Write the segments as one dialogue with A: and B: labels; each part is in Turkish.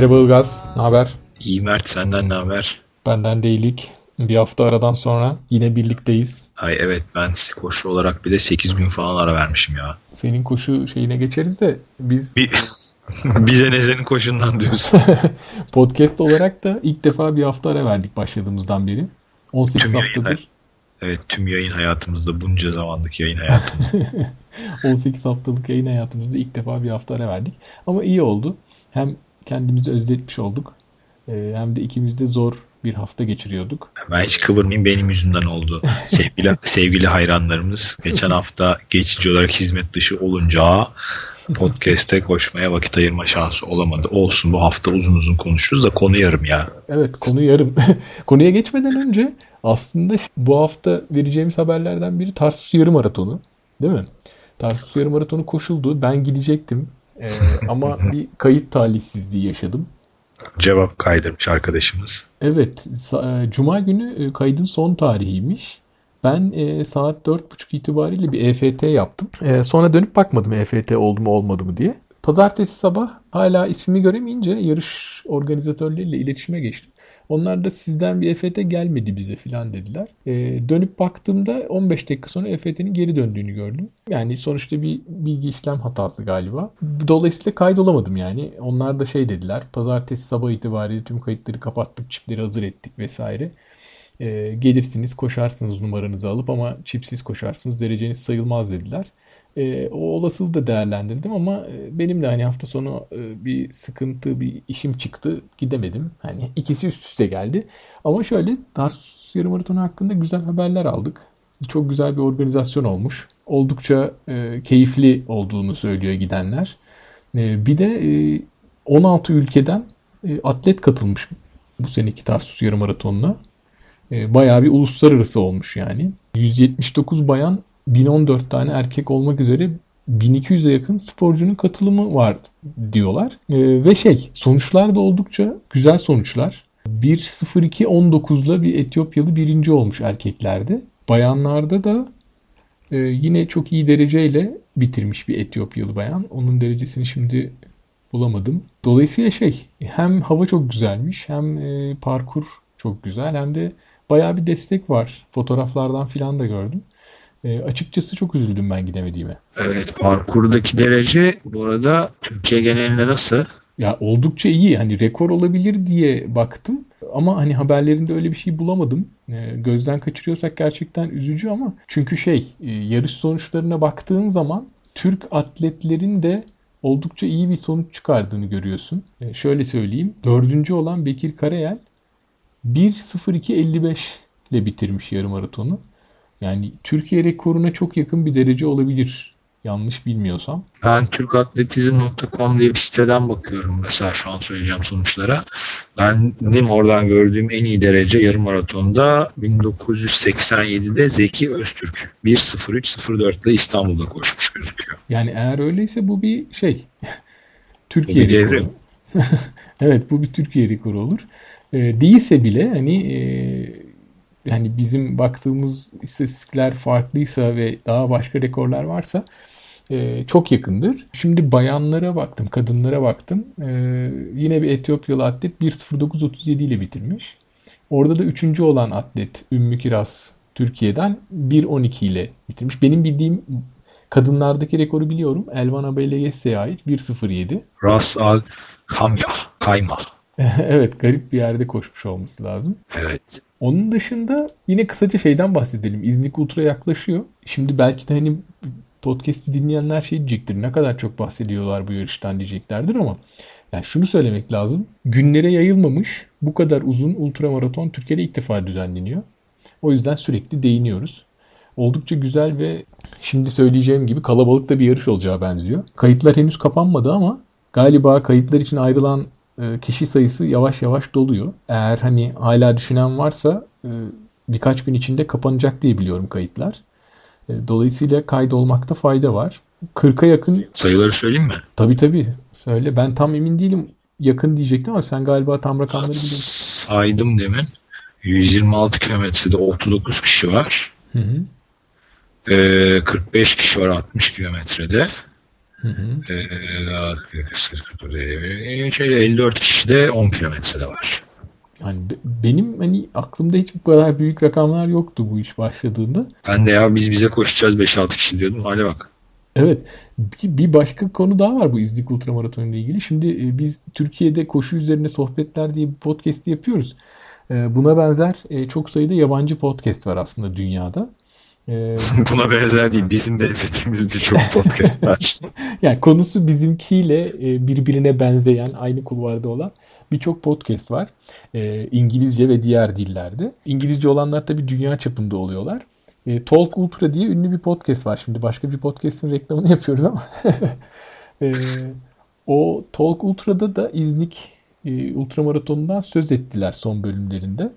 A: Merhaba Ilgaz, ne haber?
B: İyi Mert senden ne haber?
A: Benden değilik. Bir hafta aradan sonra yine birlikteyiz.
B: Ay evet ben koşu olarak bir de 8 gün falan ara vermişim ya.
A: Senin koşu şeyine geçeriz de biz
B: Bir, bize ne senin koşundan diyorsun.
A: podcast olarak da ilk defa bir hafta ara verdik başladığımızdan beri. 18
B: Tüm
A: haftadır.
B: yayınlar. Evet tüm yayın hayatımızda bunca zamandaki yayın hayatımızda.
A: 18 haftalık yayın hayatımızda ilk defa bir hafta ara verdik. Ama iyi oldu. Hem kendimizi özletmiş olduk. Ee, Hem de ikimiz de zor bir hafta geçiriyorduk.
B: ben hiç kıvırmayayım benim yüzümden oldu. Sevgili, sevgili hayranlarımız geçen hafta geçici olarak hizmet dışı olunca podcast'e koşmaya vakit ayırma şansı olamadı. Olsun bu hafta uzun uzun konuşuruz da konu yarım ya.
A: Evet konu yarım. Konuya geçmeden önce aslında bu hafta vereceğimiz haberlerden biri Tarsus Yarım Maratonu. Değil mi? Tarsus Yarım Maratonu koşuldu. Ben gidecektim. Ee, ama bir kayıt talihsizliği yaşadım.
B: Cevap kaydırmış arkadaşımız.
A: Evet, e, Cuma günü e, kaydın son tarihiymiş. Ben e, saat 4.30 itibariyle bir EFT yaptım. E, sonra dönüp bakmadım EFT oldu mu olmadı mı diye. Pazartesi sabah hala ismimi göremeyince yarış organizatörleriyle iletişime geçtim. Onlar da sizden bir EFT gelmedi bize filan dediler. E, dönüp baktığımda 15 dakika sonra EFT'nin geri döndüğünü gördüm. Yani sonuçta bir bilgi işlem hatası galiba. Dolayısıyla kaydolamadım yani. Onlar da şey dediler. Pazartesi sabah itibariyle tüm kayıtları kapattık, çipleri hazır ettik vesaire. E, gelirsiniz koşarsınız numaranızı alıp ama çipsiz koşarsınız dereceniz sayılmaz dediler. E, o olasılığı da değerlendirdim ama e, benim de hani hafta sonu e, bir sıkıntı, bir işim çıktı. Gidemedim. Hani ikisi üst üste geldi. Ama şöyle Tarsus Yarım Maratonu hakkında güzel haberler aldık. Çok güzel bir organizasyon olmuş. Oldukça e, keyifli olduğunu söylüyor gidenler. E, bir de e, 16 ülkeden e, atlet katılmış bu seneki Tarsus Yarım Maratonu'na. E, bayağı bir uluslararası olmuş yani. 179 bayan 1014 tane erkek olmak üzere 1200'e yakın sporcunun katılımı var diyorlar. E, ve şey sonuçlar da oldukça güzel sonuçlar. 1.02.19'la bir Etiyopyalı birinci olmuş erkeklerde. Bayanlarda da e, yine çok iyi dereceyle bitirmiş bir Etiyopyalı bayan. Onun derecesini şimdi bulamadım. Dolayısıyla şey hem hava çok güzelmiş hem e, parkur çok güzel hem de bayağı bir destek var. Fotoğraflardan filan da gördüm. E, açıkçası çok üzüldüm ben gidemediğime.
B: Evet parkurdaki derece bu arada Türkiye genelinde nasıl?
A: Ya oldukça iyi. Hani rekor olabilir diye baktım. Ama hani haberlerinde öyle bir şey bulamadım. E, gözden kaçırıyorsak gerçekten üzücü ama çünkü şey e, yarış sonuçlarına baktığın zaman Türk atletlerin de oldukça iyi bir sonuç çıkardığını görüyorsun. E, şöyle söyleyeyim. Dördüncü olan Bekir Karayel 1.02.55 ile bitirmiş yarım maratonu. Yani Türkiye rekoruna çok yakın bir derece olabilir. Yanlış bilmiyorsam.
B: Ben türkatletizm.com diye bir siteden bakıyorum mesela şu an söyleyeceğim sonuçlara. Benim oradan gördüğüm en iyi derece yarım maratonda 1987'de Zeki Öztürk 1.03.04 ile İstanbul'da koşmuş gözüküyor.
A: Yani eğer öyleyse bu bir şey. Türkiye
B: Bu bir
A: rekoru. evet bu bir Türkiye rekoru olur. E, değilse bile hani e, yani bizim baktığımız istatistikler farklıysa ve daha başka rekorlar varsa e, çok yakındır. Şimdi bayanlara baktım, kadınlara baktım. E, yine bir Etiyopyalı atlet 1.09.37 ile bitirmiş. Orada da üçüncü olan atlet Ümmü Kiraz Türkiye'den 1.12 ile bitirmiş. Benim bildiğim kadınlardaki rekoru biliyorum. Elvana Belegesse'ye ait 1.07.
B: Ras Al Hamyah Kayma.
A: evet garip bir yerde koşmuş olması lazım.
B: Evet.
A: Onun dışında yine kısaca şeyden bahsedelim. İznik Ultra yaklaşıyor. Şimdi belki de hani podcast'i dinleyenler şey diyecektir. Ne kadar çok bahsediyorlar bu yarıştan diyeceklerdir ama yani şunu söylemek lazım. Günlere yayılmamış bu kadar uzun ultramaraton Türkiye'de ilk defa düzenleniyor. O yüzden sürekli değiniyoruz. Oldukça güzel ve şimdi söyleyeceğim gibi kalabalık da bir yarış olacağı benziyor. Kayıtlar henüz kapanmadı ama galiba kayıtlar için ayrılan kişi sayısı yavaş yavaş doluyor. Eğer hani hala düşünen varsa e, birkaç gün içinde kapanacak diye biliyorum kayıtlar. E, Dolayısıyla kaydolmakta fayda var. 40'a yakın
B: Sayıları söyleyeyim mi?
A: tabii tabii söyle ben tam emin değilim yakın diyecektim ama sen galiba tam rakamları biliyorsun.
B: Saydım demin. 126 kilometrede 39 kişi var.
A: Hı hı.
B: Ee, 45 kişi var 60 kilometrede.
A: Hı hı.
B: Ee, şöyle 54 kişi de 10 kilometrede var.
A: Yani be- benim hani aklımda hiç bu kadar büyük rakamlar yoktu bu iş başladığında.
B: Ben de ya biz bize koşacağız 5-6 kişi diyordum. Hale bak.
A: Evet. Bir, bir başka konu daha var bu İznik Ultramaratonu ile ilgili. Şimdi e, biz Türkiye'de koşu üzerine sohbetler diye bir podcast yapıyoruz. E, Buna benzer e, çok sayıda yabancı podcast var aslında dünyada. E,
B: Buna benzer değil. Bizim benzediğimiz birçok podcast var.
A: Yani konusu bizimkiyle e, birbirine benzeyen, aynı kulvarda olan birçok podcast var. E, İngilizce ve diğer dillerde. İngilizce olanlar tabii dünya çapında oluyorlar. E, Talk Ultra diye ünlü bir podcast var. Şimdi başka bir podcast'in reklamını yapıyoruz ama. O Talk Ultra'da da İznik e, ultramaratonundan söz ettiler son bölümlerinde.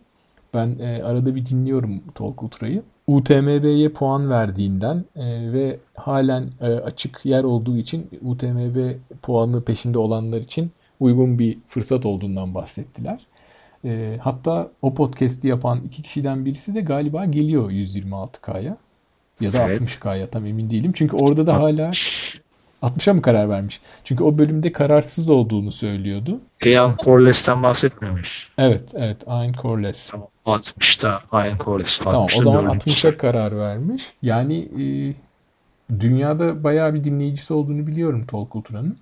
A: Ben e, arada bir dinliyorum Talk Ultra'yı. UTMB'ye puan verdiğinden e, ve halen e, açık yer olduğu için UTMB puanı peşinde olanlar için uygun bir fırsat olduğundan bahsettiler. E, hatta o podcast'i yapan iki kişiden birisi de galiba geliyor 126K'ya ya da
B: Evet.
A: 60K'ya tam emin değilim. Çünkü orada da hala 60'a mı karar vermiş? Çünkü o bölümde kararsız olduğunu söylüyordu.
B: Ian Corless'ten bahsetmiyor muyuz?
A: Evet, evet. Ian Corless.
B: Tamam. 60'ta Ian Corless.
A: Tamam, o
B: 60'ta
A: zaman
B: dördüncü
A: 60'a karar vermiş. Yani e, dünyada bayağı bir dinleyicisi olduğunu biliyorum Talk Ultra'nın.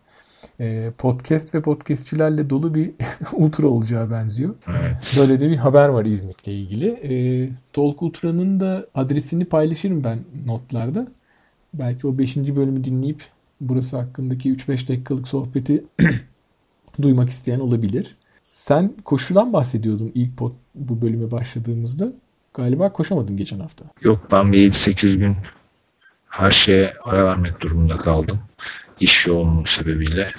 A: E, podcast ve podcastçilerle dolu bir ultra olacağı benziyor.
B: Evet.
A: Böyle de bir haber var İznik'le ilgili. E, Talk Ultra'nın da adresini paylaşırım ben notlarda. Belki o 5. bölümü dinleyip burası hakkındaki 3-5 dakikalık sohbeti duymak isteyen olabilir. Sen koşudan bahsediyordun ilk pod, bu bölüme başladığımızda. Galiba koşamadın geçen hafta.
B: Yok ben bir 7-8 gün her şeye ara vermek durumunda kaldım. İş yoğunluğu sebebiyle.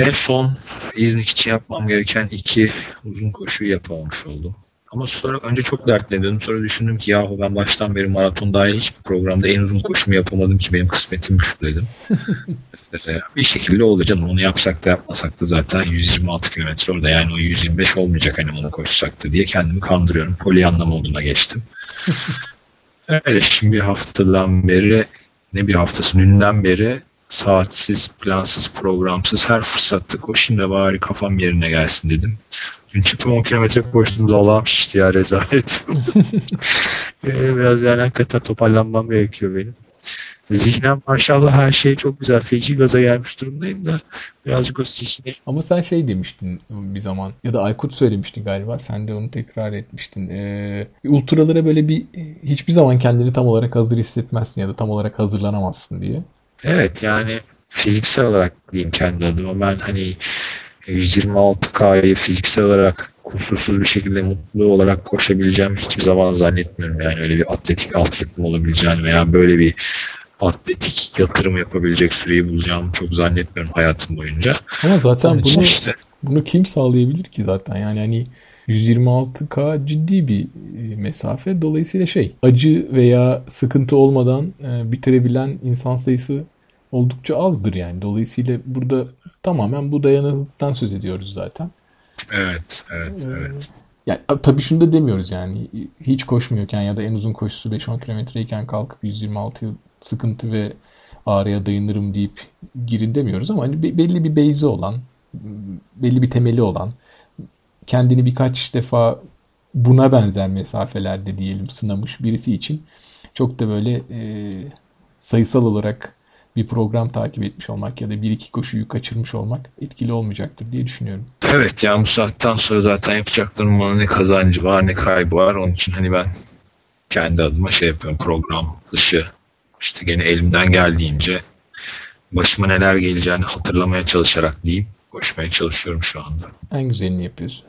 B: En son İznik için yapmam gereken iki uzun koşuyu yapamamış oldum. Ama sonra önce çok dertleniyordum. Sonra düşündüm ki yahu ben baştan beri maraton dahil hiçbir programda en uzun koşumu yapamadım ki benim kısmetimmiş dedim. Ee, bir şekilde olacak. Onu yapsak da yapmasak da zaten 126 kilometre orada. Yani o 125 olmayacak hani onu koşsak da diye kendimi kandırıyorum. Polyanla moduna geçtim. Öyle şimdi bir haftadan beri ne bir haftası dünden beri saatsiz, plansız, programsız her fırsatta koşayım da bari kafam yerine gelsin dedim. Dün çıktım 10 kilometre koştum dalağım şişti ya rezalet. Ee, Biraz yani hakikaten toparlanmam gerekiyor benim. Zihnen maşallah her şey çok güzel. Feci gaza gelmiş durumdayım da birazcık o zihni
A: Ama sen şey demiştin bir zaman ya da Aykut söylemişti galiba. Sen de onu tekrar etmiştin. Ee, ultralara böyle bir hiçbir zaman kendini tam olarak hazır hissetmezsin ya da tam olarak hazırlanamazsın diye.
B: Evet yani fiziksel olarak diyeyim kendi adıma ben hani 126K'yı fiziksel olarak kusursuz bir şekilde mutlu olarak koşabileceğim hiçbir zaman zannetmiyorum. Yani öyle bir atletik altyapım olabileceğini veya böyle bir atletik yatırım yapabilecek süreyi bulacağımı çok zannetmiyorum hayatım boyunca.
A: Ama zaten
B: Onun
A: bunu
B: işte
A: bunu kim sağlayabilir ki zaten? Yani hani 126K ciddi bir e, mesafe. Dolayısıyla şey acı veya sıkıntı olmadan e, bitirebilen insan sayısı oldukça azdır yani. Dolayısıyla burada tamamen bu dayanıklıktan söz ediyoruz zaten.
B: evet, evet, evet.
A: Yani tabii şunu da demiyoruz yani hiç koşmuyorken ya da en uzun koşusu 5-10 kilometreyken kalkıp 126 sıkıntı ve ağrıya dayanırım deyip girin demiyoruz ama hani be- belli bir beyzi olan, belli bir temeli olan, kendini birkaç defa buna benzer mesafelerde diyelim sınamış birisi için çok da böyle e, sayısal olarak bir program takip etmiş olmak ya da bir iki koşuyu kaçırmış olmak etkili olmayacaktır diye düşünüyorum.
B: Evet yani bu saatten sonra zaten yapacaklarım bana ne kazancı var ne kaybı var. Onun için hani ben kendi adıma şey yapıyorum program dışı işte gene elimden geldiğince başıma neler geleceğini hatırlamaya çalışarak diyeyim koşmaya çalışıyorum şu anda.
A: En güzelini yapıyorsun.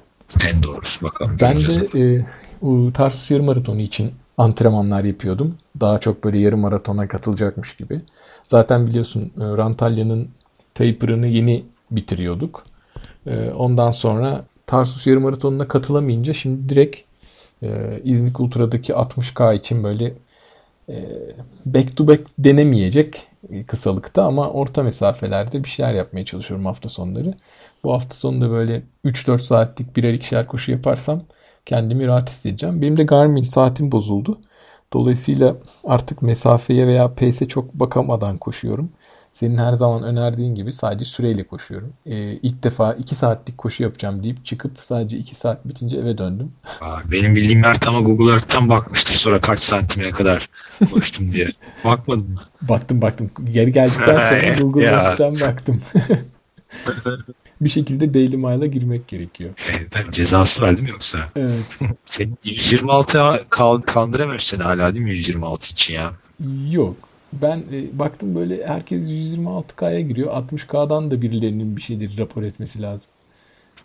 B: En doğrusu bakalım.
A: Ben de e, Tarsus yarım maratonu için antrenmanlar yapıyordum. Daha çok böyle yarım maratona katılacakmış gibi. Zaten biliyorsun e, Rantalya'nın taper'ını yeni bitiriyorduk. E, ondan sonra Tarsus yarım maratonuna katılamayınca şimdi direkt e, İznik Ultra'daki 60K için böyle back to back denemeyecek kısalıkta ama orta mesafelerde bir şeyler yapmaya çalışıyorum hafta sonları. Bu hafta sonu da böyle 3-4 saatlik birer ikişer koşu yaparsam kendimi rahat hissedeceğim. Benim de Garmin saatim bozuldu. Dolayısıyla artık mesafeye veya pace'e çok bakamadan koşuyorum. Senin her zaman önerdiğin gibi sadece süreyle koşuyorum. Ee, ilk defa 2 saatlik koşu yapacağım deyip çıkıp sadece 2 saat bitince eve döndüm.
B: Aa, benim bildiğim Mert ama Google Earth'ten bakmıştır sonra kaç santimine kadar koştum diye. Bakmadın mı?
A: Baktım baktım. Geri geldikten sonra Google. Mapps'ten baktım. bir şekilde Daily Mile'a girmek gerekiyor.
B: Tabii cezası var değil mi yoksa?
A: Evet.
B: Senin 126'ya kal kandıramıyorsun seni hala değil mi 126 için ya?
A: Yok. Ben e, baktım böyle herkes 126K'ya giriyor. 60K'dan da birilerinin bir şeyleri rapor etmesi lazım.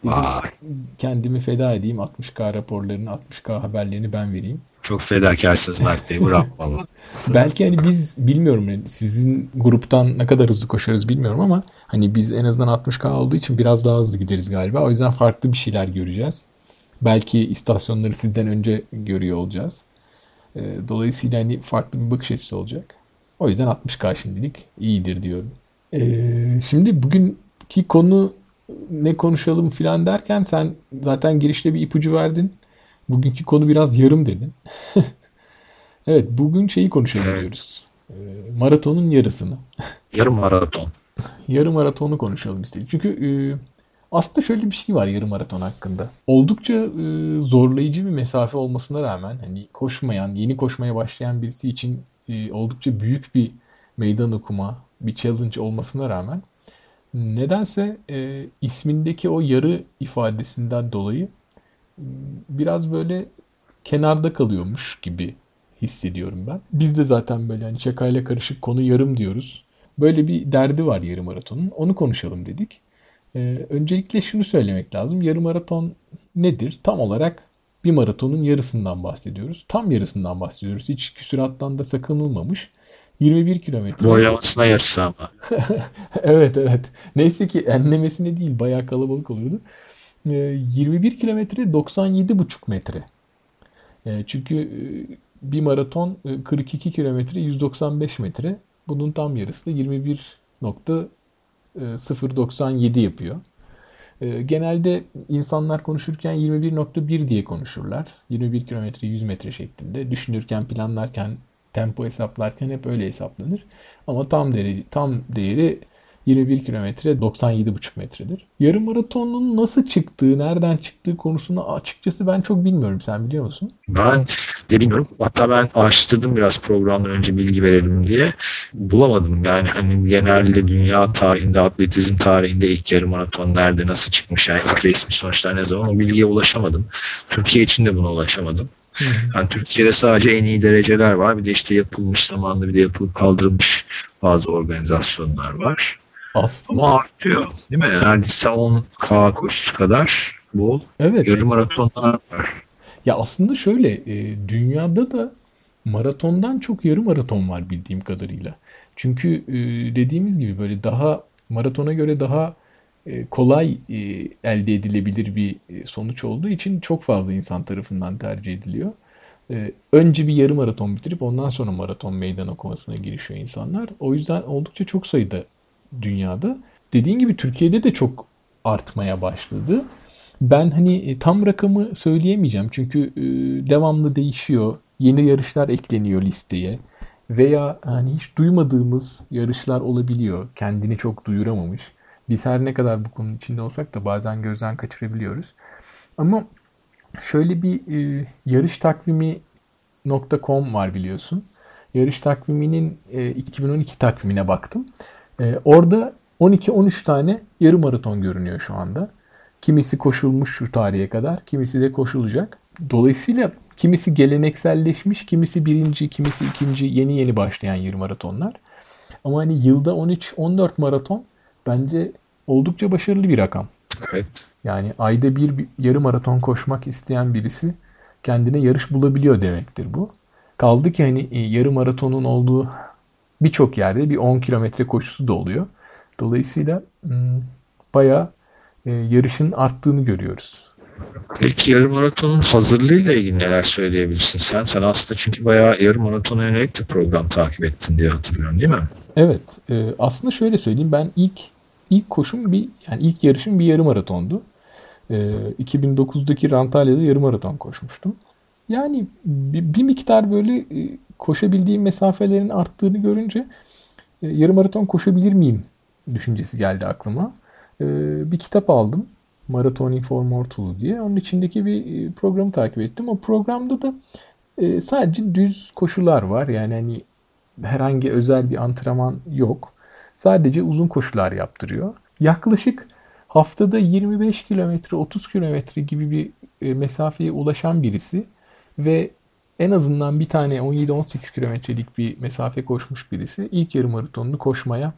A: Dedim
B: Vay.
A: kendimi feda edeyim 60K raporlarını, 60K haberlerini ben vereyim.
B: Çok fedakarsınız Mert Bey. Bravo valla.
A: Belki hani biz bilmiyorum yani sizin gruptan ne kadar hızlı koşarız bilmiyorum ama hani biz en azından 60K olduğu için biraz daha hızlı gideriz galiba. O yüzden farklı bir şeyler göreceğiz. Belki istasyonları sizden önce görüyor olacağız. Ee, Dolayısıyla hani farklı bir bakış açısı olacak. O yüzden 60K şimdilik iyidir diyorum. Ee, şimdi bugünkü konu ne konuşalım filan derken sen zaten girişte bir ipucu verdin. Bugünkü konu biraz yarım dedin. Evet, bugün şeyi konuşalım
B: Evet.
A: diyoruz. Ee, maratonun yarısını.
B: Yarım maraton.
A: Yarım maratonu konuşalım istedik. Çünkü e, aslında şöyle bir şey var yarım maraton hakkında. Oldukça e, zorlayıcı bir mesafe olmasına rağmen hani koşmayan, yeni koşmaya başlayan birisi için e, oldukça büyük bir meydan okuma, bir challenge olmasına rağmen nedense e, ismindeki o yarı ifadesinden dolayı m, biraz böyle kenarda kalıyormuş gibi hissediyorum ben. Biz de zaten böyle hani şakayla karışık konu yarım diyoruz. Böyle bir derdi var yarım maratonun. Onu konuşalım dedik. Ee, öncelikle şunu söylemek lazım. Yarım maraton nedir? Tam olarak bir maratonun yarısından bahsediyoruz. Tam yarısından bahsediyoruz. Hiç küsurattan da sakınılmamış. 21 kilometre.
B: Boyamasına yarısı ama.
A: evet evet. Neyse ki enlemesine değil bayağı kalabalık oluyordu. Ee, 21 kilometre 97,5 metre. Ee, çünkü e, bir maraton e, 42 kilometre 195 metre. Bunun tam yarısı da 21.097 yapıyor. Ee, Genelde insanlar konuşurken 21.1 diye konuşurlar. 21 kilometre 100 metre şeklinde. Düşünürken, planlarken, tempo hesaplarken hep öyle hesaplanır. Ama tam değeri, tam değeri 21 kilometre 97,5 metredir. Yarım maratonun nasıl çıktığı, nereden çıktığı konusunu açıkçası ben çok bilmiyorum. Sen biliyor musun?
B: Ben de bilmiyorum. Hatta ben araştırdım biraz programdan önce bilgi verelim diye. Bulamadım. Yani hani genelde dünya tarihinde, atletizm tarihinde ilk yarım maraton nerede, nasıl çıkmış yani ilk resmi sonuçlar ne zaman o bilgiye ulaşamadım. Türkiye için de buna ulaşamadım. Yani Türkiye'de sadece en iyi dereceler var. Bir de işte yapılmış zamanında bir de yapılıp kaldırılmış bazı organizasyonlar var.
A: Aslında
B: Ama artıyor değil mi? Neredeyse 10K koşusu kadar bol
A: evet.
B: yarım maratonlar var.
A: Ya aslında şöyle e, dünyada da maratondan çok yarım maraton var bildiğim kadarıyla. Çünkü e, dediğimiz gibi böyle daha maratona göre daha e, kolay e, elde edilebilir bir e, sonuç olduğu için çok fazla insan tarafından tercih ediliyor. E, önce bir yarım maraton bitirip ondan sonra maraton meydan okumasına girişiyor insanlar. O yüzden oldukça çok sayıda dünyada. Dediğin gibi Türkiye'de de çok artmaya başladı. Ben hani e, tam rakamı söyleyemeyeceğim çünkü e, devamlı değişiyor. Yeni yarışlar ekleniyor listeye veya hani hiç duymadığımız yarışlar olabiliyor. Kendini çok duyuramamış. Biz her ne kadar bu konunun içinde olsak da bazen gözden kaçırabiliyoruz. Ama şöyle bir e, yarış takvimi.com var biliyorsun. Yarış takviminin e, 2012 takvimine baktım. E, orada 12-13 tane yarım maraton görünüyor şu anda. Kimisi koşulmuş şu tarihe kadar, kimisi de koşulacak. Dolayısıyla kimisi gelenekselleşmiş, kimisi birinci, kimisi ikinci, yeni yeni başlayan yarım maratonlar. Ama hani yılda 13-14 maraton bence oldukça başarılı bir rakam.
B: Evet.
A: Yani ayda bir yarım maraton koşmak isteyen birisi kendine yarış bulabiliyor demektir bu. Kaldı ki hani e, yarım maratonun olduğu birçok yerde bir 10 kilometre koşusu da oluyor. Dolayısıyla hmm, bayağı e, yarışın arttığını görüyoruz.
B: Peki yarım maratonun hazırlığıyla ilgili neler söyleyebilirsin sen? Sen aslında çünkü bayağı yarım maratona yönelik de program takip ettin diye hatırlıyorum değil mi?
A: Evet, e, aslında şöyle söyleyeyim ben ilk ilk koşum bir yani ilk yarışım bir yarım maratondu. E, 2009'daki Rantalya'da yarım maraton koşmuştum. Yani bir, bir miktar böyle e, koşabildiğim mesafelerin arttığını görünce e, yarım maraton koşabilir miyim düşüncesi geldi aklıma. E, bir kitap aldım. Marathon for Mortals diye. Onun içindeki bir e, programı takip ettim. O programda da sadece düz koşular var. Yani hani herhangi özel bir antrenman yok. Sadece uzun koşular yaptırıyor. Yaklaşık haftada 25 kilometre 30 kilometre gibi bir mesafeye ulaşan birisi ve en azından bir tane 17-18 kilometrelik bir mesafe koşmuş birisi ilk yarım maratonunu koşmaya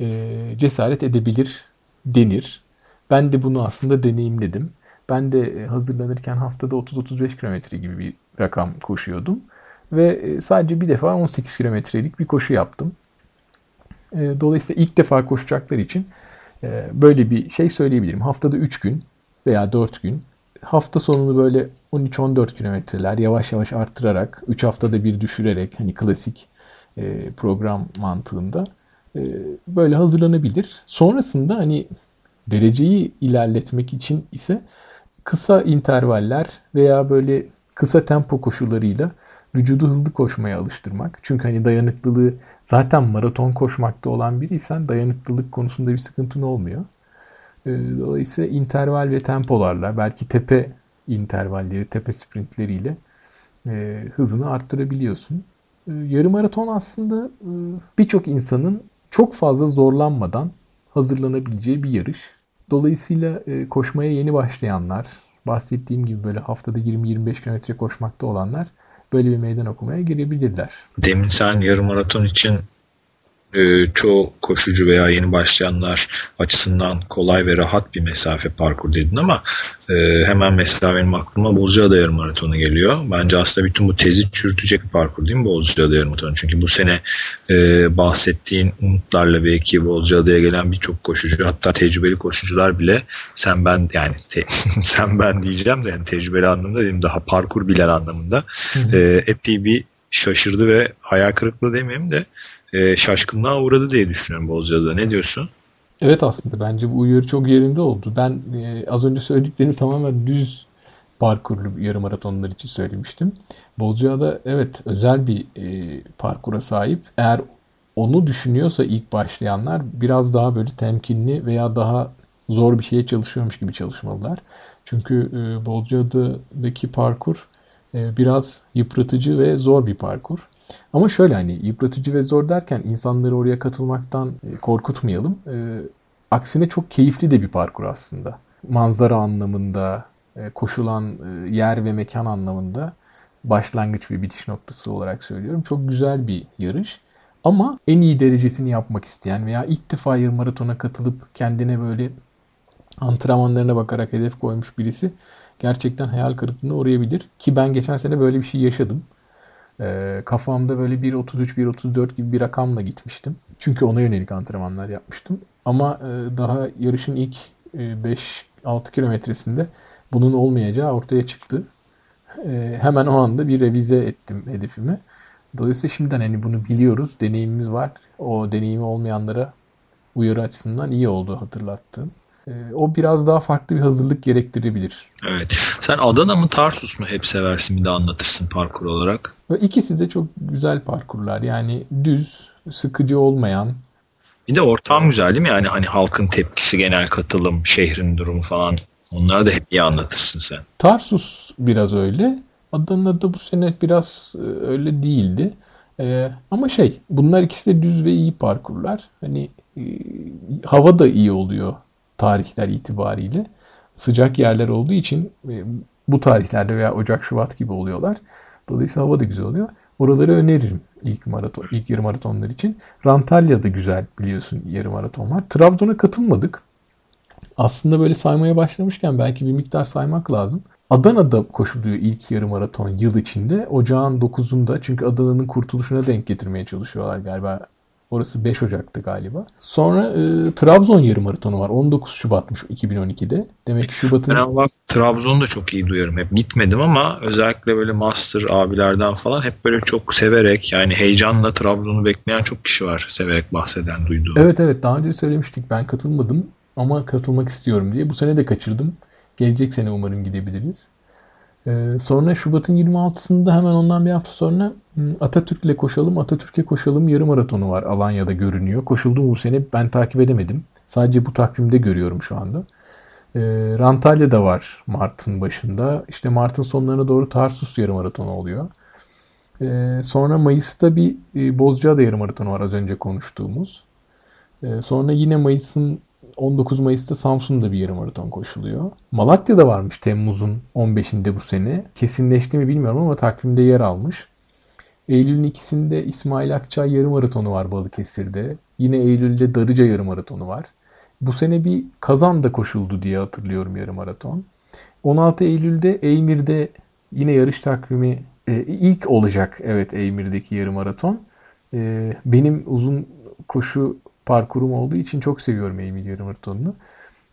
A: e, cesaret edebilir denir. Ben de bunu aslında deneyimledim. Ben de e, hazırlanırken haftada 30-35 kilometre gibi bir rakam koşuyordum. Ve e, sadece bir defa 18 kilometrelik bir koşu yaptım. E, dolayısıyla ilk defa koşacaklar için böyle bir şey söyleyebilirim. Haftada 3 gün veya 4 gün hafta sonunu böyle 13-14 kilometreler yavaş yavaş arttırarak 3 haftada bir düşürerek hani klasik program mantığında böyle hazırlanabilir. Sonrasında hani dereceyi ilerletmek için ise kısa intervaller veya böyle kısa tempo koşularıyla vücudu hızlı koşmaya alıştırmak. Çünkü hani dayanıklılığı zaten maraton koşmakta olan biriysen dayanıklılık konusunda bir sıkıntın olmuyor. Ee, dolayısıyla interval ve tempolarla belki tepe intervalleri, tepe sprintleriyle e, hızını arttırabiliyorsun. E, yarım maraton aslında e, birçok insanın çok fazla zorlanmadan hazırlanabileceği bir yarış. Dolayısıyla e, koşmaya yeni başlayanlar, bahsettiğim gibi böyle haftada 20-25 kilometre koşmakta olanlar böyle bir meydan okumaya girebilirler.
B: Demin sen yarım maraton için e, çoğu koşucu veya yeni başlayanlar açısından kolay ve rahat bir mesafe parkur dedin ama e, hemen mesela benim aklıma Bozcaada yarım maratonu geliyor. Bence aslında bütün bu tezi çürütecek bir parkur değil mi Bozcaada yarım maratonu? Çünkü bu sene e, bahsettiğin umutlarla belki Bozcaada'ya gelen birçok koşucu hatta tecrübeli koşucular bile sen ben yani te, sen ben diyeceğim de yani tecrübeli anlamda değil daha parkur bilen anlamında e, epey bir şaşırdı ve hayal kırıklığı demeyeyim de e, şaşkınlığa uğradı diye düşünüyorum Bozcaada'da. Ne diyorsun?
A: Evet aslında bence bu uyarı çok yerinde oldu. Ben e, az önce söylediklerimi tamamen düz parkurlu yarım maratonlar için söylemiştim. Bozcaada evet özel bir e, parkura sahip. Eğer onu düşünüyorsa ilk başlayanlar biraz daha böyle temkinli veya daha zor bir şeye çalışıyormuş gibi çalışmalılar. Çünkü e, Bozcaada'daki parkur e, biraz yıpratıcı ve zor bir parkur. Ama şöyle hani yıpratıcı ve zor derken insanları oraya katılmaktan e, korkutmayalım. E, aksine çok keyifli de bir parkur aslında. Manzara anlamında, e, koşulan e, yer ve mekan anlamında başlangıç ve bitiş noktası olarak söylüyorum. Çok güzel bir yarış. Ama en iyi derecesini yapmak isteyen veya ilk defa yarım maratona katılıp kendine böyle antrenmanlarına bakarak hedef koymuş birisi gerçekten hayal kırıklığına uğrayabilir. Ki ben geçen sene böyle bir şey yaşadım. E, kafamda böyle 1.33, 1.34 gibi bir rakamla gitmiştim. Çünkü ona yönelik antrenmanlar yapmıştım. Ama e, daha yarışın ilk e, 5-6 kilometresinde bunun olmayacağı ortaya çıktı. E, hemen o anda bir revize ettim hedefimi. Dolayısıyla şimdiden hani bunu biliyoruz, deneyimimiz var. O deneyimi olmayanlara uyarı açısından iyi oldu hatırlattığım. Ee, o biraz daha farklı bir hazırlık gerektirebilir.
B: Evet. Sen Adana mı Tarsus mu hep seversin bir de anlatırsın parkur olarak.
A: Ve ikisi de çok güzel parkurlar. Yani düz, sıkıcı olmayan.
B: Bir de ortam güzel değil mi? Yani hani halkın tepkisi, genel katılım, şehrin durumu falan. Onları da hep iyi anlatırsın sen.
A: Tarsus biraz öyle. Adana'da bu sene biraz e, öyle değildi. Ee, ama şey bunlar ikisi de düz ve iyi parkurlar. Hani e, hava da iyi oluyor tarihler itibariyle sıcak yerler olduğu için e, bu tarihlerde veya Ocak Şubat gibi oluyorlar. Dolayısıyla hava da güzel oluyor. Oraları öneririm ilk maraton, ilk yarı maratonlar için. Rantalya'da güzel biliyorsun yarı maraton var. Trabzon'a katılmadık. Aslında böyle saymaya başlamışken belki bir miktar saymak lazım. Adana'da koşuluyor ilk yarı maraton yıl içinde. Ocağın 9'unda çünkü Adana'nın kurtuluşuna denk getirmeye çalışıyorlar galiba Orası 5 Ocak'tı galiba. Sonra e, Trabzon yarım maratonu var. 19 Şubat'mış 2012'de. Demek ki Şubat'ın...
B: Ben bak Trabzon'u da çok iyi duyuyorum. Hep gitmedim ama özellikle böyle master abilerden falan hep böyle çok severek yani heyecanla Trabzon'u bekleyen çok kişi var. Severek bahseden, duyduğum.
A: Evet evet daha önce söylemiştik. Ben katılmadım ama katılmak istiyorum diye. Bu sene de kaçırdım. Gelecek sene umarım gidebiliriz. Ee, sonra Şubat'ın 26'sında hemen ondan bir hafta sonra Atatürk'le koşalım, Atatürk'e koşalım yarım maratonu var Alanya'da görünüyor. Koşuldu bu sene ben takip edemedim. Sadece bu takvimde görüyorum şu anda. Ee, Rantalya'da var Mart'ın başında. İşte Mart'ın sonlarına doğru Tarsus yarım maratonu oluyor. Ee, sonra Mayıs'ta bir e, Bozcaada yarım maratonu var az önce konuştuğumuz. Ee, sonra yine Mayıs'ın 19 Mayıs'ta Samsun'da bir yarım maraton koşuluyor. Malatya'da varmış Temmuz'un 15'inde bu sene. Kesinleşti mi bilmiyorum ama takvimde yer almış. Eylül'ün ikisinde İsmail Akçay yarım maratonu var Balıkesir'de. Yine Eylül'de Darıca yarım maratonu var. Bu sene bir Kazan'da koşuldu diye hatırlıyorum yarım maraton. 16 Eylül'de Eymir'de yine yarış takvimi e, ilk olacak evet Eymir'deki yarım maraton. E, benim uzun koşu parkurum olduğu için çok seviyorum Eymir yarım maratonunu.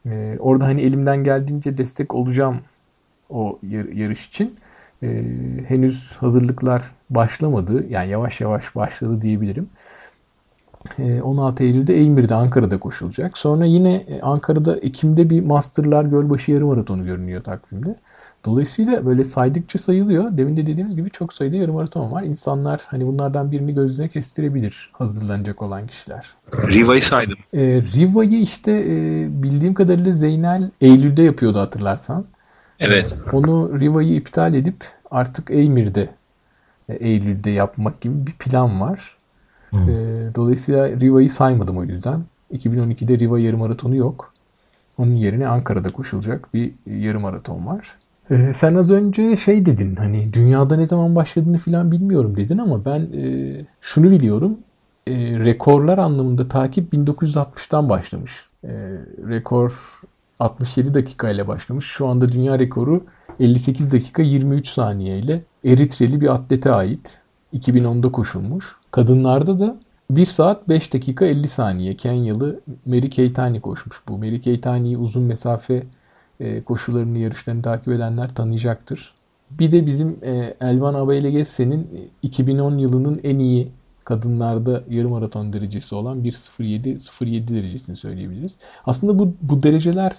A: E, orada hani elimden geldiğince destek olacağım o yarış için. E, henüz hazırlıklar başlamadı. Yani yavaş yavaş başladı diyebilirim. 16 Eylül'de Eymir'de Ankara'da koşulacak. Sonra yine Ankara'da Ekim'de bir Masterlar Gölbaşı Yarım Maratonu görünüyor takvimde. Dolayısıyla böyle saydıkça sayılıyor. Demin de dediğimiz gibi çok sayıda yarım maraton var. İnsanlar hani bunlardan birini gözüne kestirebilir hazırlanacak olan kişiler.
B: Riva'yı saydım.
A: E, Riva'yı işte e, bildiğim kadarıyla Zeynel Eylül'de yapıyordu hatırlarsan.
B: Evet.
A: E, onu Riva'yı iptal edip artık Eymir'de e, Eylül'de yapmak gibi bir plan var. E, dolayısıyla Riva'yı saymadım o yüzden. 2012'de Riva yarım maratonu yok. Onun yerine Ankara'da koşulacak bir yarım maraton var. Ee, sen az önce şey dedin hani dünyada ne zaman başladığını falan bilmiyorum dedin ama ben e, şunu biliyorum. E, rekorlar anlamında takip 1960'tan başlamış. E, rekor 67 dakika ile başlamış. Şu anda dünya rekoru 58 dakika 23 saniye ile Eritreli bir atlete ait. 2010'da koşulmuş. Kadınlarda da 1 saat 5 dakika 50 saniye Kenyalı Mary Keitany koşmuş bu. Mary Keitany'yi uzun mesafe e, koşularını, yarışlarını takip edenler tanıyacaktır. Bir de bizim e, Elvan Abeylegesse'nin 2010 yılının en iyi kadınlarda yarım maraton derecesi olan 1.07 07 derecesini söyleyebiliriz. Aslında bu, bu dereceler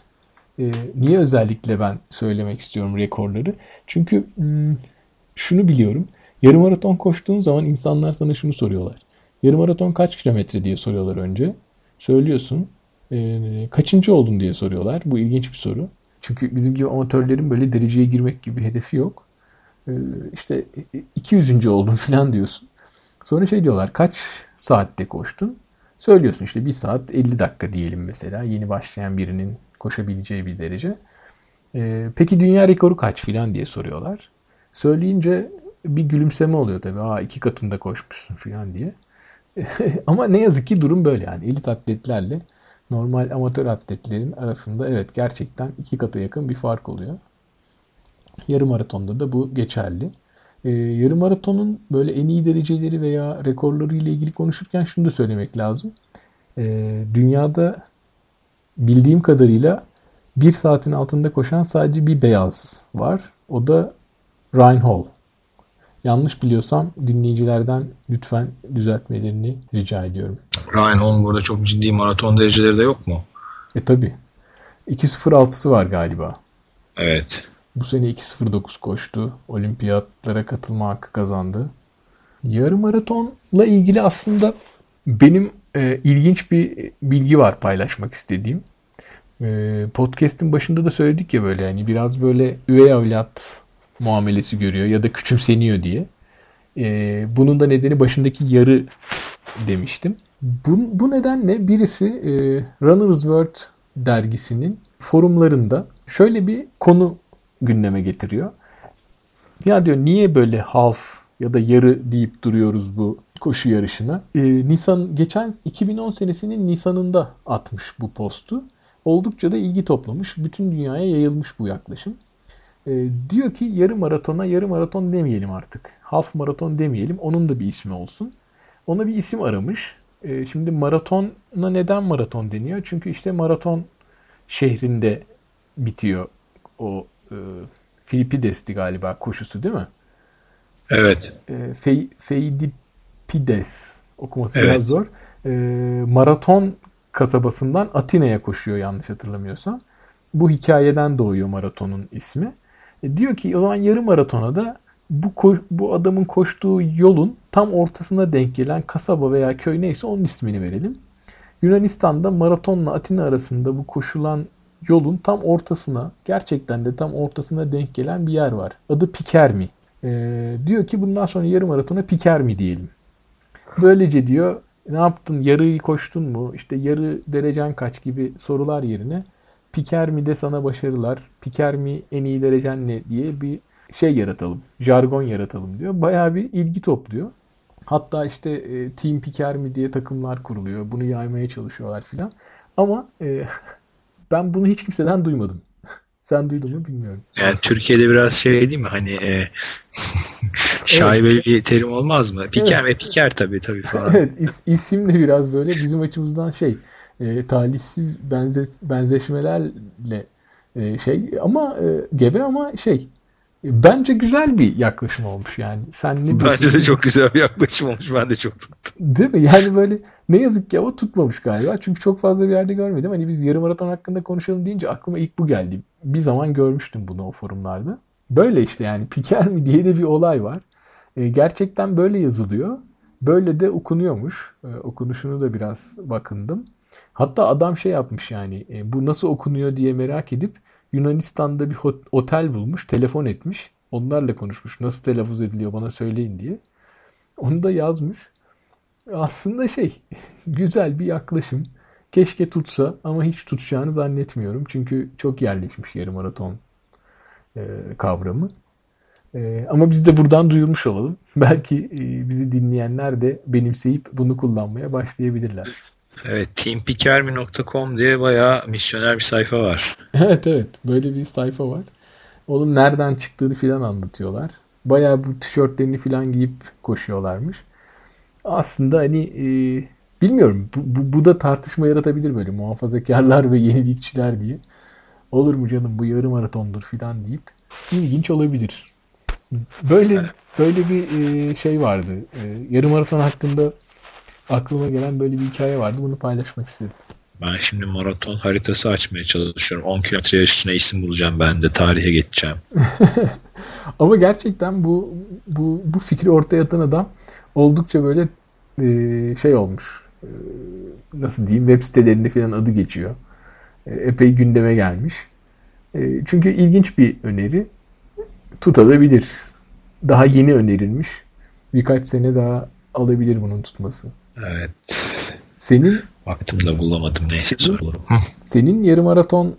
A: e, niye özellikle ben söylemek istiyorum rekorları? Çünkü hmm, şunu biliyorum. Yarım maraton koştuğun zaman insanlar sana şunu soruyorlar. Yarım maraton kaç kilometre diye soruyorlar önce. Söylüyorsun. E, kaçıncı oldun diye soruyorlar. Bu ilginç bir soru. Çünkü bizim gibi amatörlerin böyle dereceye girmek gibi hedefi yok. Ee, işte 200. oldun falan diyorsun. Sonra şey diyorlar kaç saatte koştun? Söylüyorsun işte 1 saat 50 dakika diyelim mesela. Yeni başlayan birinin koşabileceği bir derece. Ee, peki dünya rekoru kaç filan diye soruyorlar. Söyleyince bir gülümseme oluyor tabii. Aa iki katında koşmuşsun filan diye. Ama ne yazık ki durum böyle yani. Elit atletlerle normal amatör atletlerin arasında evet gerçekten iki kata yakın bir fark oluyor. Yarım maratonda da bu geçerli. Ee, yarım maratonun böyle en iyi dereceleri veya rekorları ile ilgili konuşurken şunu da söylemek lazım. Ee, dünyada bildiğim kadarıyla bir saatin altında koşan sadece bir beyaz var. O da Ryan Hall. Yanlış biliyorsam dinleyicilerden lütfen düzeltmelerini rica ediyorum.
B: Ryan Holm burada çok ciddi maraton dereceleri de yok mu?
A: E tabi. 2.06'sı var galiba.
B: Evet.
A: Bu sene 2.09 koştu. Olimpiyatlara katılma hakkı kazandı. Yarım maratonla ilgili aslında benim e, ilginç bir bilgi var paylaşmak istediğim. E, podcast'in başında da söyledik ya böyle yani biraz böyle üvey evlat muamelesi görüyor ya da küçümseniyor diye. E, bunun da nedeni başındaki yarı demiştim. Bu, bu nedenle birisi e, Runner's World dergisinin forumlarında şöyle bir konu gündeme getiriyor. Ya diyor niye böyle half ya da yarı deyip duruyoruz bu koşu yarışına. Ee, Nisan geçen 2010 senesinin Nisan'ında atmış bu postu. Oldukça da ilgi toplamış. Bütün dünyaya yayılmış bu yaklaşım. Ee, diyor ki yarı maratona yarı maraton demeyelim artık. Half maraton demeyelim. Onun da bir ismi olsun. Ona bir isim aramış. E, şimdi maratona neden maraton deniyor? Çünkü işte maraton şehrinde bitiyor o e, Filipides'ti galiba koşusu değil mi?
B: Evet.
A: E, Fe, Feidipides okuması
B: Evet.
A: biraz zor. E, maraton kasabasından Atina'ya koşuyor yanlış hatırlamıyorsam. Bu hikayeden doğuyor maratonun ismi. E, diyor ki o zaman yarı maratona da bu bu adamın koştuğu yolun tam ortasına denk gelen kasaba veya köy neyse onun ismini verelim. Yunanistan'da maratonla Atina arasında bu koşulan yolun tam ortasına, gerçekten de tam ortasına denk gelen bir yer var. Adı Pikermi. Ee, diyor ki bundan sonra yarım maratona Pikermi diyelim. Böylece diyor ne yaptın, yarıyı koştun mu, işte yarı derecen kaç gibi sorular yerine Pikermi'de sana başarılar, Pikermi en iyi derecen ne diye bir şey yaratalım, jargon yaratalım diyor. Bayağı bir ilgi topluyor. Hatta işte e, Team Pikermi diye takımlar kuruluyor. Bunu yaymaya çalışıyorlar filan. Ama e, ben bunu hiç kimseden duymadım. Sen duydun mu bilmiyorum.
B: Yani Türkiye'de biraz şey değil mi hani e, şaibeli bir terim olmaz mı? Piker ve piker tabii tabii falan.
A: Evet is, isim de biraz böyle bizim açımızdan şey e, talihsiz benze, benzeşmelerle e, şey ama e, gebe ama şey bence güzel bir yaklaşım olmuş yani. Sen ne
B: Bence de çok güzel bir yaklaşım olmuş. Ben de çok tuttum.
A: Değil mi? Yani böyle ne yazık ki ama tutmamış galiba. Çünkü çok fazla bir yerde görmedim. Hani biz yarım maraton hakkında konuşalım deyince aklıma ilk bu geldi. Bir zaman görmüştüm bunu o forumlarda. Böyle işte yani piker mi diye de bir olay var. E, gerçekten böyle yazılıyor. Böyle de okunuyormuş. E, okunuşunu da biraz bakındım. Hatta adam şey yapmış yani e, bu nasıl okunuyor diye merak edip Yunanistan'da bir otel bulmuş, telefon etmiş. Onlarla konuşmuş. Nasıl telaffuz ediliyor bana söyleyin diye. Onu da yazmış. Aslında şey güzel bir yaklaşım. Keşke tutsa ama hiç tutacağını zannetmiyorum. Çünkü çok yerleşmiş yarım maraton e, kavramı. E, ama biz de buradan duyurmuş olalım. Belki e, bizi dinleyenler de benimseyip bunu kullanmaya başlayabilirler.
B: Evet teampikermi.com diye bayağı misyoner bir sayfa var.
A: Evet evet böyle bir sayfa var. Onun nereden çıktığını filan anlatıyorlar. Bayağı bu tişörtlerini filan giyip koşuyorlarmış. Aslında hani e, bilmiyorum bu, bu, bu da tartışma yaratabilir böyle muhafazakarlar ve yenilikçiler diye. Olur mu canım bu yarım maratondur filan deyip ilginç olabilir. Böyle böyle bir e, şey vardı. E, yarım maraton hakkında aklıma gelen böyle bir hikaye vardı. Bunu paylaşmak istedim.
B: Ben şimdi maraton haritası açmaya çalışıyorum. 10 kilometre yarışına isim bulacağım ben de tarihe geçeceğim.
A: Ama gerçekten bu bu bu fikri ortaya atan adam oldukça böyle e, şey olmuş. E, nasıl diyeyim? Web sitelerinde falan adı geçiyor. E, epey gündeme gelmiş. E, çünkü ilginç bir öneri. Tutabilir. Daha yeni önerilmiş. Birkaç sene daha alabilir bunun tutması.
B: Evet.
A: Senin
B: Baktım da bulamadım. Neyse. Hı.
A: senin yarım maraton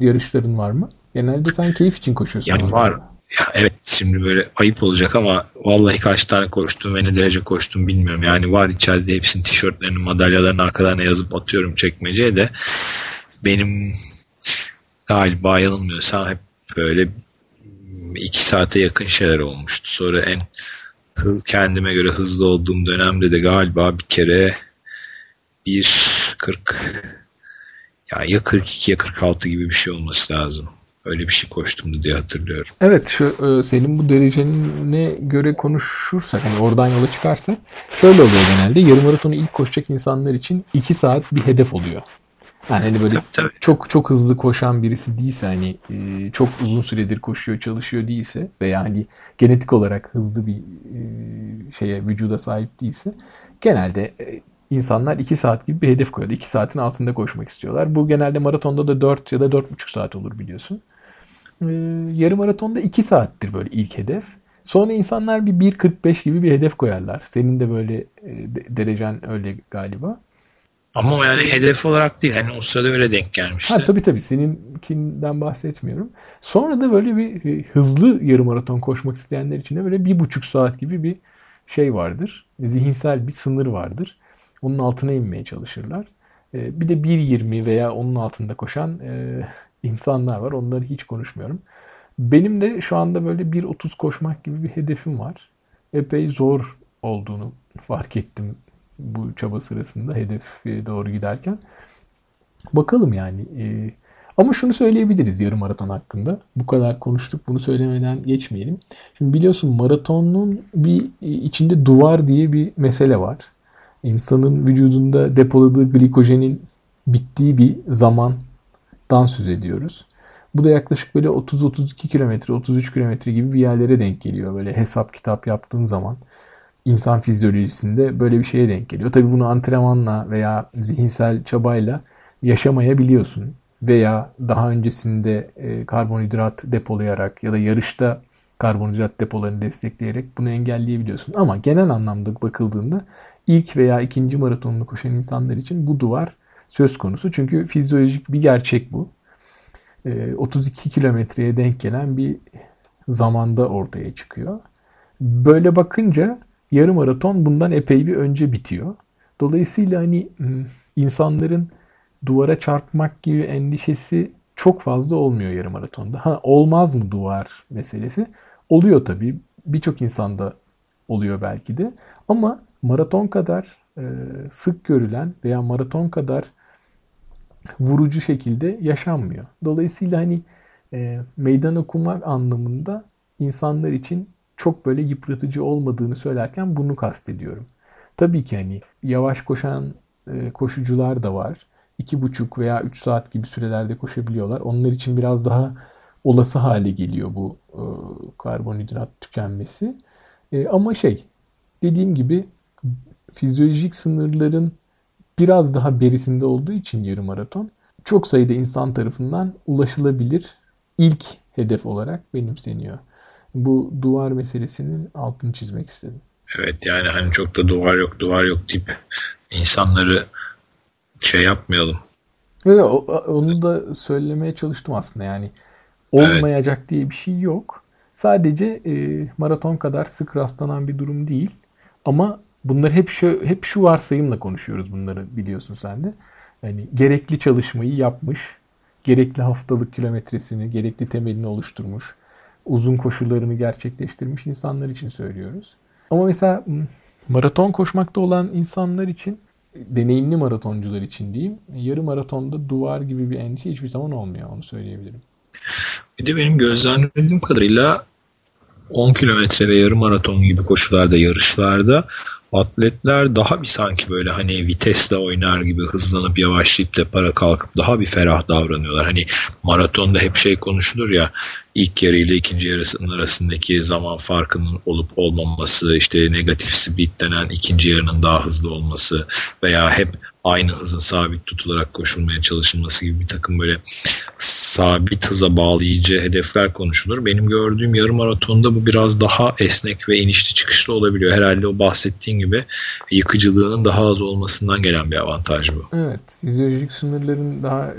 A: yarışların var mı? Genelde sen keyif için koşuyorsun.
B: Yani var. Ya evet şimdi böyle ayıp olacak ama vallahi kaç tane koştum ve ne derece koştum bilmiyorum. Yani var içeride hepsinin tişörtlerini, madalyalarını arkalarına yazıp atıyorum çekmeceye de benim galiba yanılmıyorsam hep böyle iki saate yakın şeyler olmuştu. Sonra en hız, kendime göre hızlı olduğum dönemde de galiba bir kere 1.40 ya ya 42 ya 46 gibi bir şey olması lazım. Öyle bir şey koştumdu diye hatırlıyorum.
A: Evet şu e, senin bu derecene göre konuşursak hani oradan yola çıkarsak şöyle oluyor genelde yarım maratonu ilk koşacak insanlar için 2 saat bir hedef oluyor. Yani hani böyle
B: Tabii, tabii.
A: çok çok hızlı koşan birisi değilse hani e, çok uzun süredir koşuyor çalışıyor değilse veya hani genetik olarak hızlı bir e, şeye vücuda sahip değilse genelde e, insanlar 2 saat gibi bir hedef koyuyor. 2 saatin altında koşmak istiyorlar. Bu genelde maratonda da 4 ya da 4,5 saat olur biliyorsun. Ee, yarım maratonda 2 saattir böyle ilk hedef. Sonra insanlar bir 1.45 gibi bir hedef koyarlar. Senin de böyle e, de- derecen öyle galiba.
B: Ama yani hedef olarak değil. Hani o sırada öyle denk gelmişti.
A: Ha tabii tabii seninkinden bahsetmiyorum. Sonra da böyle bir e, hızlı yarım maraton koşmak isteyenler için de böyle bir buçuk saat gibi bir şey vardır. Zihinsel bir sınır vardır. Onun altına inmeye çalışırlar. E, Bir de 1.20 veya onun altında koşan e, insanlar var. Onları hiç konuşmuyorum. Benim de şu anda böyle 1.30 koşmak gibi bir hedefim var. Epey zor olduğunu fark ettim bu çaba sırasında hedefe doğru giderken. Bakalım yani. E, ama şunu söyleyebiliriz yarım maraton hakkında. Bu kadar konuştuk bunu söylemeden geçmeyelim. Şimdi biliyorsun maratonun bir içinde duvar diye bir mesele var. İnsanın vücudunda depoladığı glikojenin bittiği bir zamandan söz ediyoruz. Bu da yaklaşık böyle 30-32 kilometre, 33 kilometre gibi bir yerlere denk geliyor. Böyle hesap kitap yaptığın zaman insan fizyolojisinde böyle bir şeye denk geliyor. Tabii bunu antrenmanla veya zihinsel çabayla yaşamayabiliyorsun. Veya daha öncesinde e, karbonhidrat depolayarak ya da yarışta karbonhidrat depolarını destekleyerek bunu engelleyebiliyorsun. Ama genel anlamda bakıldığında ilk veya ikinci maratonunu koşan insanlar için bu duvar söz konusu. Çünkü fizyolojik bir gerçek bu. 32 e, kilometreye denk gelen bir zamanda ortaya çıkıyor. Böyle bakınca yarım maraton bundan epey bir önce bitiyor. Dolayısıyla hani insanların duvara çarpmak gibi endişesi çok fazla olmuyor yarım maratonda. Ha olmaz mı duvar meselesi? Oluyor tabii. Birçok insanda oluyor belki de. Ama maraton kadar sık görülen veya maraton kadar vurucu şekilde yaşanmıyor. Dolayısıyla hani meydan okumak anlamında insanlar için çok böyle yıpratıcı olmadığını söylerken bunu kastediyorum. Tabii ki hani yavaş koşan e, koşucular da var. 2,5 veya 3 saat gibi sürelerde koşabiliyorlar. Onlar için biraz daha olası hale geliyor bu e, karbonhidrat tükenmesi. E, ama şey dediğim gibi fizyolojik sınırların biraz daha berisinde olduğu için yarım maraton çok sayıda insan tarafından ulaşılabilir ilk hedef olarak benimseniyor. Bu duvar meselesinin altını çizmek istedim.
B: Evet yani hani çok da duvar yok duvar yok deyip insanları şey yapmayalım.
A: Evet, onu da söylemeye çalıştım aslında yani. Olmayacak evet. diye bir şey yok. Sadece e, maraton kadar sık rastlanan bir durum değil. Ama bunlar hep şu hep şu varsayımla konuşuyoruz bunları biliyorsun sen de. Yani gerekli çalışmayı yapmış, gerekli haftalık kilometresini, gerekli temelini oluşturmuş, uzun koşullarını gerçekleştirmiş insanlar için söylüyoruz. Ama mesela maraton koşmakta olan insanlar için deneyimli maratoncular için diyeyim. Yarı maratonda duvar gibi bir endişe hiçbir zaman olmuyor. Onu söyleyebilirim.
B: Bir de benim gözlemlediğim kadarıyla 10 kilometre ve yarım maraton gibi koşularda, yarışlarda atletler daha bir sanki böyle hani vitesle oynar gibi hızlanıp yavaşlayıp da para kalkıp daha bir ferah davranıyorlar. Hani maratonda hep şey konuşulur ya ilk yarı ile ikinci yarısının arasındaki zaman farkının olup olmaması, işte negatif speed denen ikinci yarının daha hızlı olması veya hep aynı hızın sabit tutularak koşulmaya çalışılması gibi bir takım böyle sabit hıza bağlayıcı hedefler konuşulur. Benim gördüğüm yarım maratonda bu biraz daha esnek ve inişli çıkışlı olabiliyor. Herhalde o bahsettiğin gibi yıkıcılığının daha az olmasından gelen bir avantaj bu.
A: Evet. Fizyolojik sınırların daha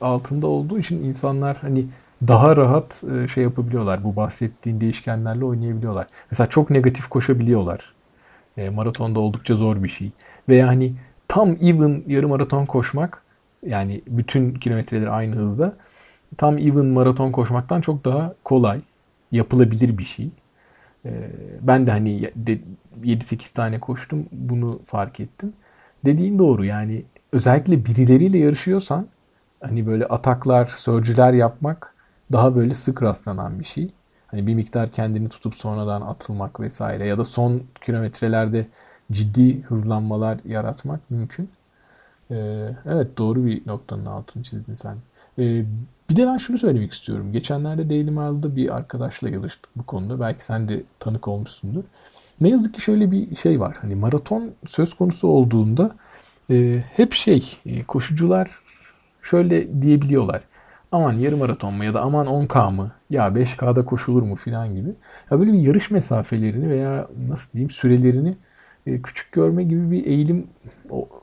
A: altında olduğu için insanlar hani daha rahat e, şey yapabiliyorlar. Bu bahsettiğin değişkenlerle oynayabiliyorlar. Mesela çok negatif koşabiliyorlar. E, maratonda oldukça zor bir şey. Veya hani tam even yarım maraton koşmak yani bütün kilometreleri aynı hızda tam even maraton koşmaktan çok daha kolay yapılabilir bir şey. E, ben de hani 7-8 tane koştum bunu fark ettim. Dediğin doğru yani özellikle birileriyle yarışıyorsan hani böyle ataklar, sörcüler yapmak daha böyle sık rastlanan bir şey. Hani bir miktar kendini tutup sonradan atılmak vesaire ya da son kilometrelerde ciddi hızlanmalar yaratmak mümkün. Ee, evet doğru bir noktanın altını çizdin sen. Ee, bir de ben şunu söylemek istiyorum. Geçenlerde Daily Mail'da bir arkadaşla yazıştık bu konuda. Belki sen de tanık olmuşsundur. Ne yazık ki şöyle bir şey var. Hani maraton söz konusu olduğunda e, hep şey e, koşucular şöyle diyebiliyorlar aman yarım maraton mu ya da aman 10K mı ya 5K'da koşulur mu filan gibi. Ya böyle bir yarış mesafelerini veya nasıl diyeyim sürelerini e, küçük görme gibi bir eğilim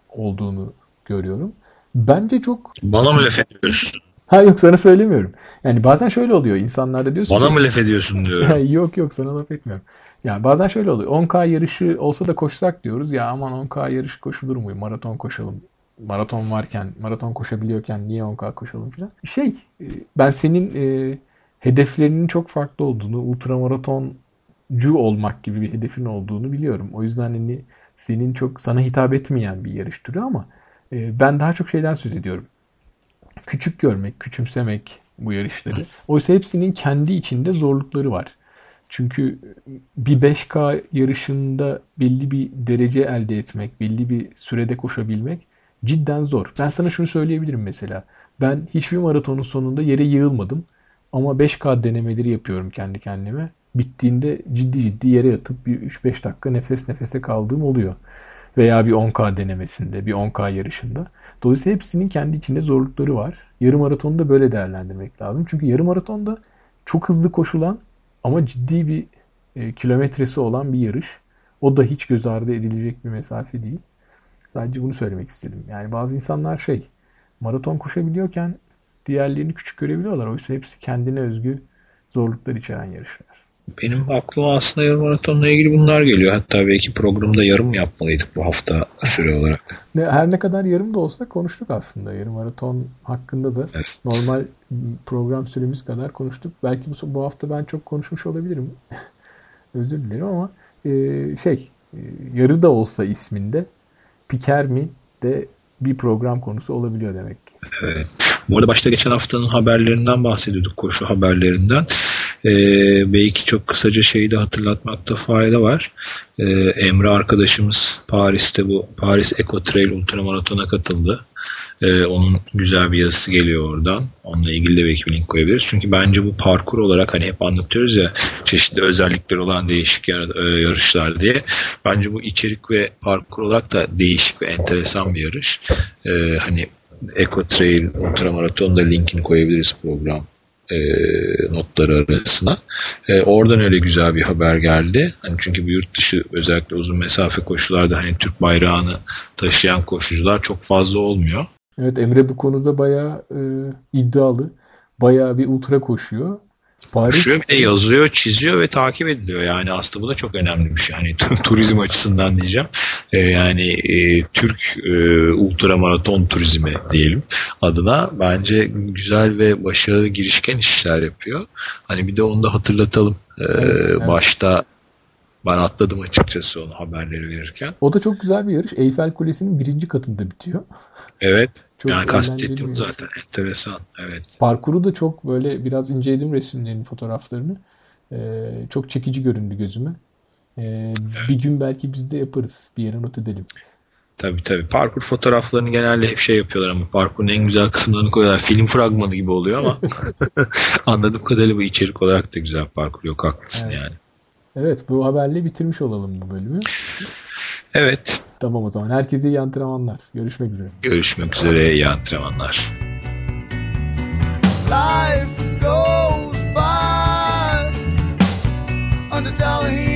A: olduğunu görüyorum. Bence çok...
B: Bana mı laf ediyorsun?
A: Ha yok sana söylemiyorum. Yani bazen şöyle oluyor. İnsanlar da diyorsun
B: Bana mı laf ediyorsun diyor.
A: yok yok sana laf etmiyorum. Yani bazen şöyle oluyor. 10K yarışı olsa da koşsak diyoruz. Ya aman 10K yarışı koşulur mu? Maraton koşalım maraton varken, maraton koşabiliyorken niye 10K koşalım falan. Şey, e, ben senin e, hedeflerinin çok farklı olduğunu, ultramaratoncu olmak gibi bir hedefin olduğunu biliyorum. O yüzden hani senin çok sana hitap etmeyen bir yarış türü ama e, ben daha çok şeyden söz ediyorum. Küçük görmek, küçümsemek bu yarışları. Oysa hepsinin kendi içinde zorlukları var. Çünkü bir 5K yarışında belli bir derece elde etmek, belli bir sürede koşabilmek cidden zor. Ben sana şunu söyleyebilirim mesela. Ben hiçbir maratonun sonunda yere yığılmadım. Ama 5K denemeleri yapıyorum kendi kendime. Bittiğinde ciddi ciddi yere yatıp bir 3-5 dakika nefes nefese kaldığım oluyor. Veya bir 10K denemesinde, bir 10K yarışında. Dolayısıyla hepsinin kendi içinde zorlukları var. Yarım maratonu da böyle değerlendirmek lazım. Çünkü yarım maratonda çok hızlı koşulan ama ciddi bir e, kilometresi olan bir yarış. O da hiç göz ardı edilecek bir mesafe değil. Sadece bunu söylemek istedim. Yani bazı insanlar şey maraton koşabiliyorken diğerlerini küçük görebiliyorlar. Oysa hepsi kendine özgü zorluklar içeren yarışlar.
B: Benim aklıma aslında yarım maratonla ilgili bunlar geliyor. Hatta belki programda yarım yapmalıydık bu hafta süre olarak.
A: Her ne kadar yarım da olsa konuştuk aslında. Yarım maraton hakkında da evet. normal program süremiz kadar konuştuk. Belki bu, bu hafta ben çok konuşmuş olabilirim. Özür dilerim ama e, şey e, yarı da olsa isminde piker mi de bir program konusu olabiliyor demek ki.
B: Evet. Bu arada başta geçen haftanın haberlerinden bahsediyorduk, koşu haberlerinden. Ee, belki çok kısaca şeyi de hatırlatmakta fayda var. Ee, Emre arkadaşımız Paris'te bu Paris Eco Trail Ultramaratona katıldı. Ee, onun güzel bir yazısı geliyor oradan. Onunla ilgili de belki bir link koyabiliriz. Çünkü bence bu parkur olarak hani hep anlatıyoruz ya çeşitli özellikler olan değişik yar- e, yarışlar diye. Bence bu içerik ve parkur olarak da değişik ve enteresan bir yarış. Ee, hani Eco Trail Ultramaraton'da linkini koyabiliriz program e, notları arasına. E, oradan öyle güzel bir haber geldi. Hani çünkü bu yurt dışı özellikle uzun mesafe koşularda hani Türk bayrağını taşıyan koşucular çok fazla olmuyor.
A: Evet Emre bu konuda bayağı e, iddialı. Bayağı bir ultra koşuyor.
B: Koşuyor bir de yazıyor, çiziyor ve takip ediliyor. Yani aslında bu da çok önemli bir şey. Hani turizm açısından diyeceğim. Ee, yani e, Türk e, ultramaraton turizmi diyelim adına bence güzel ve başarılı girişken işler yapıyor. Hani bir de onu da hatırlatalım. Ee, evet, evet. Başta ben atladım açıkçası onu haberleri verirken.
A: O da çok güzel bir yarış. Eyfel Kulesi'nin birinci katında bitiyor.
B: Evet. Çok yani kastettim zaten. Enteresan. Evet.
A: Parkuru da çok böyle biraz inceledim resimlerini, fotoğraflarını. Ee, çok çekici göründü gözüme. Ee, evet. Bir gün belki biz de yaparız. Bir yere not edelim.
B: Tabii tabii. Parkur fotoğraflarını genelde hep şey yapıyorlar ama parkurun en güzel kısımlarını koyuyorlar. Film fragmanı gibi oluyor ama anladığım kadarıyla bu içerik olarak da güzel parkur yok. Haklısın evet. yani.
A: Evet bu haberle bitirmiş olalım bu bölümü.
B: Evet.
A: Tamam o zaman. Herkese iyi antrenmanlar. Görüşmek üzere.
B: Görüşmek üzere. İyi antrenmanlar. Life goes by under telling